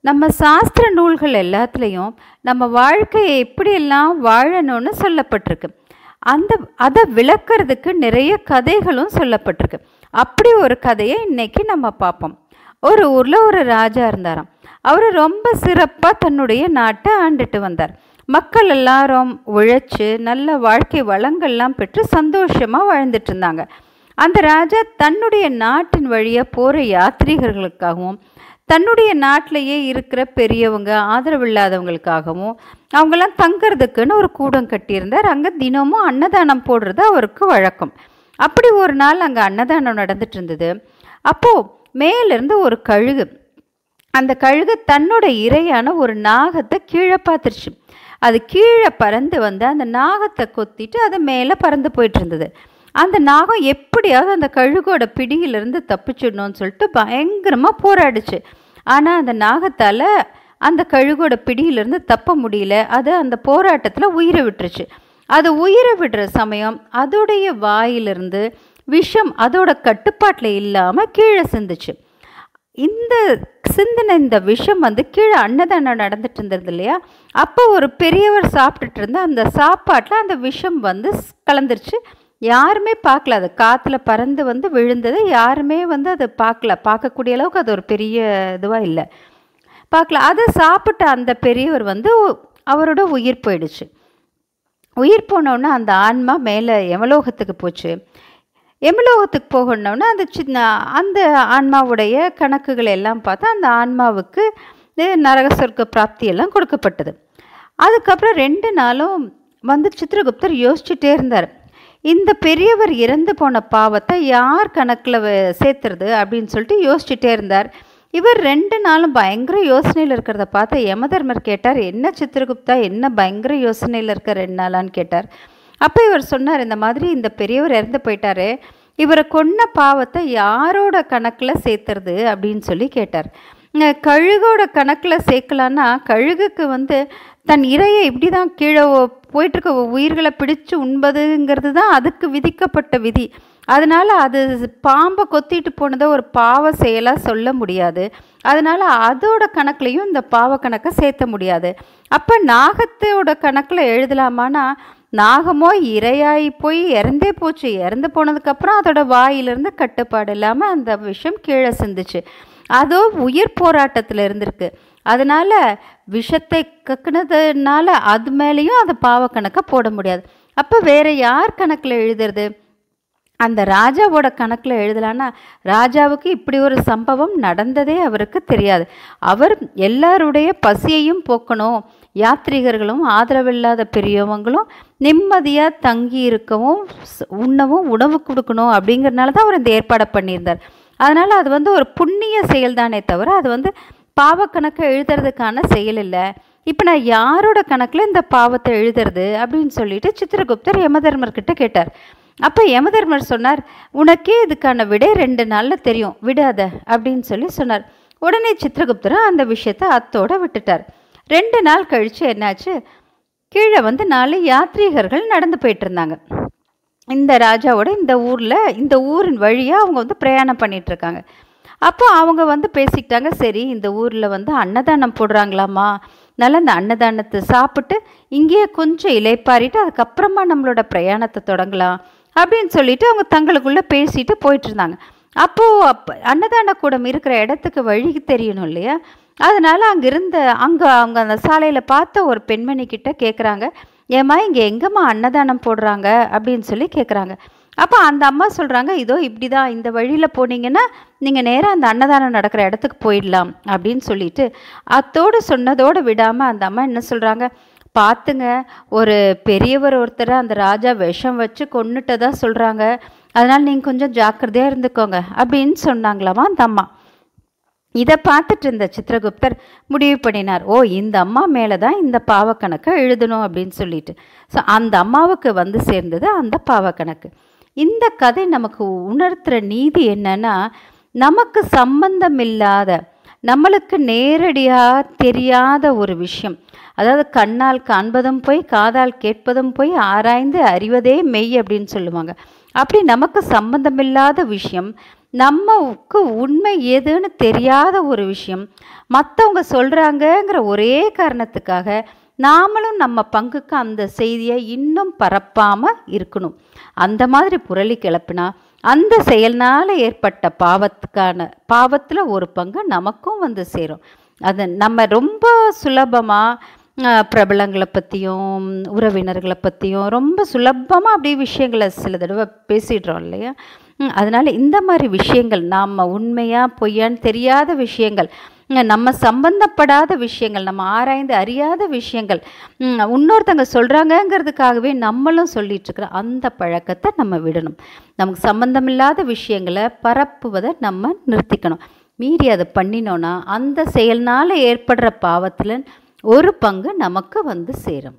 நம்ம சாஸ்திர நூல்கள் எல்லாத்துலேயும் நம்ம வாழ்க்கையை எப்படியெல்லாம் வாழணும்னு சொல்லப்பட்டிருக்கு. அந்த அதை விளக்குறதுக்கு நிறைய கதைகளும் சொல்லப்பட்டிருக்கு. அப்படி ஒரு கதையை இன்னைக்கு நம்ம பார்ப்போம். ஒரு ஊரில் ஒரு ராஜா இருந்தாராம். அவர் ரொம்ப சிறப்பாக தன்னுடைய நாட்டை ஆண்டுட்டு வந்தார். மக்கள் எல்லாரும் உழைச்சி நல்ல வாழ்க்கை வளங்கள்லாம் பெற்று சந்தோஷமாக வாழ்ந்துட்டு இருந்தாங்க. அந்த ராஜா தன்னுடைய நாட்டின் வழியாக போகிற யாத்ரீகர்களுக்காகவும் தன்னுடைய நாட்டிலேயே இருக்கிற பெரியவங்க ஆதரவில்லாதவங்களுக்காகவும் அவங்கெல்லாம் தங்கிறதுக்குன்னு ஒரு கூடம் கட்டியிருந்தார். அங்கே தினமும் அன்னதானம் போடுறது அவருக்கு வழக்கம். அப்படி ஒரு நாள் அங்கே அன்னதானம் நடந்துட்டு இருந்தது. அப்போது மேலேருந்து ஒரு கழுகு. அந்த கழுகு தன்னோட இரையான ஒரு நாகத்தை கீழே பார்த்துருச்சு. அது கீழே பறந்து வந்து அந்த நாகத்தை கொத்திட்டு அது மேலே பறந்து போயிட்டு இருந்தது. அந்த நாகம் எப்படியாவது அந்த கழுகோட பிடியிலிருந்து தப்பிச்சிடணும்னு சொல்லிட்டு பயங்கரமாக போராடிச்சு. ஆனால் அந்த நாகத்தால் அந்த கழுகோட பிடியிலிருந்து தப்ப முடியல. அது அந்த போராட்டத்தில் உயிரை விட்டுருச்சு. அது உயிரை விடுற சமயம் அதோடைய வாயிலிருந்து விஷம் அதோட கட்டுப்பாட்டில் இல்லாமல் கீழே சிந்துச்சு. இந்த சிந்தின இந்த விஷம் வந்து கீழே அன்னதானம் நடந்துட்டு இருந்தது இல்லையா? அப்போ ஒரு பெரியவர் சாப்பிட்டுட்டு இருந்த அந்த சாப்பாட்டில் அந்த விஷம் வந்து ஸ்- கலந்துருச்சு. யாருமே பார்க்கல. அது காற்றுல பறந்து வந்து விழுந்தது. யாருமே வந்து அதை பார்க்கல. பார்க்கக்கூடிய அளவுக்கு அது ஒரு பெரிய இதுவாக இல்லை. பார்க்கல. அதை சாப்பிட்ட அந்த பெரியவர் வந்து அவரோட உயிர் போயிடுச்சு. உயிர் போனோன்னே அந்த ஆன்மா மேலே யமலோகத்துக்கு போச்சு. எமலோகத்துக்கு போகணுன்னா அந்த சின்ன அந்த ஆன்மாவுடைய கணக்குகள் எல்லாம் பார்த்தா அந்த ஆன்மாவுக்கு இது நரக சொர்க்க கொடுக்கப்பட்டது. அதுக்கப்புறம் ரெண்டு நாளும் வந்து சித்திரகுப்தர் யோசிச்சுட்டே இருந்தார். இந்த பெரியவர் இறந்து போன பாவத்தை யார் கணக்கில் சேர்த்துறது அப்படின்னு சொல்லிட்டு யோசிச்சுட்டே இருந்தார். இவர் ரெண்டு நாளும் பயங்கர யோசனையில் இருக்கிறத பார்த்து யமதர்மர் கேட்டார் என்ன சித்திரகுப்தா என்ன பயங்கர யோசனையில் இருக்க ரெண்டு நாளான்னு? கேட்டார். அப்போ இவர் சொன்னார் இந்த மாதிரி இந்த பெரியவர் இறந்து போயிட்டாரு. இவரை கொன்ன பாவத்தை யாரோட கணக்கில் சேர்த்துறது? அப்படின்னு சொல்லி கேட்டார். கழுகோட கணக்கில் சேர்க்கலான்னா கழுகுக்கு வந்து தன் இரையை இப்படி தான் கீழே போயிட்டுருக்க உயிர்களை பிடிச்சு உண்பதுங்கிறது தான் அதுக்கு விதிக்கப்பட்ட விதி. அதனால் அது பாம்பை கொத்திட்டு போனதை ஒரு பாவ செயலாக சொல்ல முடியாது. அதனால் அதோட கணக்குலையும் இந்த பாவ கணக்கை சேர்த்த முடியாது. அப்போ நாகத்தோட கணக்கில் எழுதலாமான்னா நாகமோ இரையாகி போய் இறந்தே போச்சு. இறந்து போனதுக்கப்புறம் அதோட வாயிலிருந்து கட்டுப்பாடு இல்லாமல் அந்த விஷயம் கீழே சிந்துச்சு. அதோ உயிர் போராட்டத்தில் இருந்திருக்கு. அதனால் விஷத்தை கக்குனதுனால அது மேலேயும் அதை பாவக்கணக்கை போட முடியாது. அப்போ வேறு யார் கணக்கில் எழுதுறது? அந்த ராஜாவோட கணக்கில் எழுதலான்னா ராஜாவுக்கு இப்படி ஒரு சம்பவம் நடந்ததே அவருக்கு தெரியாது. அவர் எல்லாருடைய பசியையும் போக்கணும். யாத்ரீகர்களும் ஆதரவில்லாத பெரியவங்களும் நிம்மதியாக தங்கி இருக்கவும் உண்ணவும் உணவு கொடுக்கணும் அப்படிங்கிறனால தான் அவர் இந்த ஏற்பாடை பண்ணியிருந்தார். அதனால் அது வந்து ஒரு புண்ணிய செயல் தானே தவிர அது வந்து பாவக்கணக்கை எழுதுறதுக்கான செயல் இல்லை. இப்போ நான் யாரோட கணக்கில் இந்த பாவத்தை எழுதுறது அப்படின்னு சொல்லிட்டு சித்திரகுப்தர் யமதர்மர்கிட்ட கேட்டார். அப்போ யமதர்மர் சொன்னார் உனக்கே இதுக்கான விடை ரெண்டு நாளில் தெரியும். விடாத. அப்படின்னு சொல்லி சொன்னார். உடனே சித்திரகுப்தரும் அந்த விஷயத்தை அத்தோட விட்டுட்டார். ரெண்டு நாள் கழித்து என்னாச்சு? கீழே வந்து நாலு யாத்ரீகர்கள் நடந்து போயிட்டு இருந்தாங்க. இந்த ராஜாவோட இந்த ஊரில் இந்த ஊரின் வழியாக அவங்க வந்து பிரயாணம் பண்ணிகிட்ருக்காங்க அப்போ அவங்க வந்து பேசிக்கிட்டாங்க சரி இந்த ஊரில் வந்து அன்னதானம் போடுறாங்களாமா அதனால் அந்த அன்னதானத்தை சாப்பிட்டு இங்கேயே கொஞ்சம் இலைப்பாரிட்டு அதுக்கப்புறமா நம்மளோட பிரயாணத்தை தொடங்கலாம். அப்படின்னு சொல்லிட்டு அவங்க தங்களுக்குள்ளே பேசிட்டு போயிட்டு இருந்தாங்க அப்போது அப்போ அன்னதான கூடம் இருக்கிற இடத்துக்கு வழி தெரியணும் இல்லையா? அதனால் அங்கே இருந்த அங்கே அவங்க அந்த சாலையில் பார்த்த ஒரு பெண்மணி கிட்ட கேட்குறாங்க ஏம்மா இங்கே எங்கேம்மா அன்னதானம் போடுறாங்க? அப்படின்னு சொல்லி கேட்குறாங்க அப்போ அந்த அம்மா சொல்கிறாங்க இதோ இப்படி தான் இந்த வழியில் போனீங்கன்னா நீங்கள் நேராக அந்த அன்னதானம் நடக்கிற இடத்துக்கு போயிடலாம். அப்படின்னு சொல்லிட்டு அத்தோடு சொன்னதோடு விடாமல் அந்த அம்மா என்ன சொல்கிறாங்க பார்த்துங்க ஒரு பெரியவர் ஒருத்தரை அந்த ராஜா விஷம் வச்சு கொண்டுட்டதாக சொல்கிறாங்க அதனால் நீங்கள் கொஞ்சம் ஜாக்கிரதையாக இருந்துக்கோங்க. அப்படின்னு சொன்னாங்களாமா அந்த அம்மா. இதை பார்த்துட்டு இருந்த சித்திரகுப்தர் முடிவு பண்ணினார் ஓ இந்த அம்மா மேலே தான் இந்த பாவக்கணக்கை எழுதணும் அப்படின்னு சொல்லிட்டு. ஸோ அந்த அம்மாவுக்கு வந்து சேர்ந்தது அந்த பாவக்கணக்கு. இந்த கதை நமக்கு உணர்த்துற நீதி என்னன்னா நமக்கு சம்பந்தம் இல்லாத நம்மளுக்கு நேரடியாக தெரியாத ஒரு விஷயம். அதாவது கண்ணால் காண்பதும் போய் காதால் கேட்பதும் போய் ஆராய்ந்து அறிவதே மெய் அப்படின்னு சொல்லுவாங்க. அப்படி நமக்கு சம்பந்தமில்லாத விஷயம் நமக்கு உண்மை எதுன்னு தெரியாத ஒரு விஷயம். மற்றவங்க சொல்கிறாங்கங்கிற ஒரே காரணத்துக்காக நாமளும் நம்ம பங்குக்கு அந்த செய்தியை இன்னும் பரப்பாமல் இருக்கணும். அந்த மாதிரி புரளி கிளப்பினா அந்த செயல்னால் ஏற்பட்ட பாவத்துக்கான பாவத்தில் ஒரு பங்கு நமக்கும் வந்து சேரும். அது நம்ம ரொம்ப சுலபமாக பிரபலங்களை பற்றியும் உறவினர்களை பற்றியும் ரொம்ப சுலபமாக அப்படியே விஷயங்களை சில தடவை பேசிடுறோம் இல்லையா? அதனால் இந்த மாதிரி விஷயங்கள் நாம் உண்மையாக பொய்யான்னு தெரியாத விஷயங்கள் நம்ம சம்பந்தப்படாத விஷயங்கள் நம்ம ஆராய்ந்து அறியாத விஷயங்கள் இன்னொருத்தங்க சொல்கிறாங்கங்கிறதுக்காகவே நம்மளும் சொல்லிகிட்ருக்குற அந்த பழக்கத்தை நம்ம விடணும். நமக்கு சம்பந்தமில்லாத விஷயங்களை பரப்புவதை நம்ம நிறுத்திக்கணும். மீறி அதை பண்ணினோன்னா அந்த செயல்னால் ஏற்படுற பாவத்தில் ஒரு பங்கு நமக்கு வந்து சேரும்.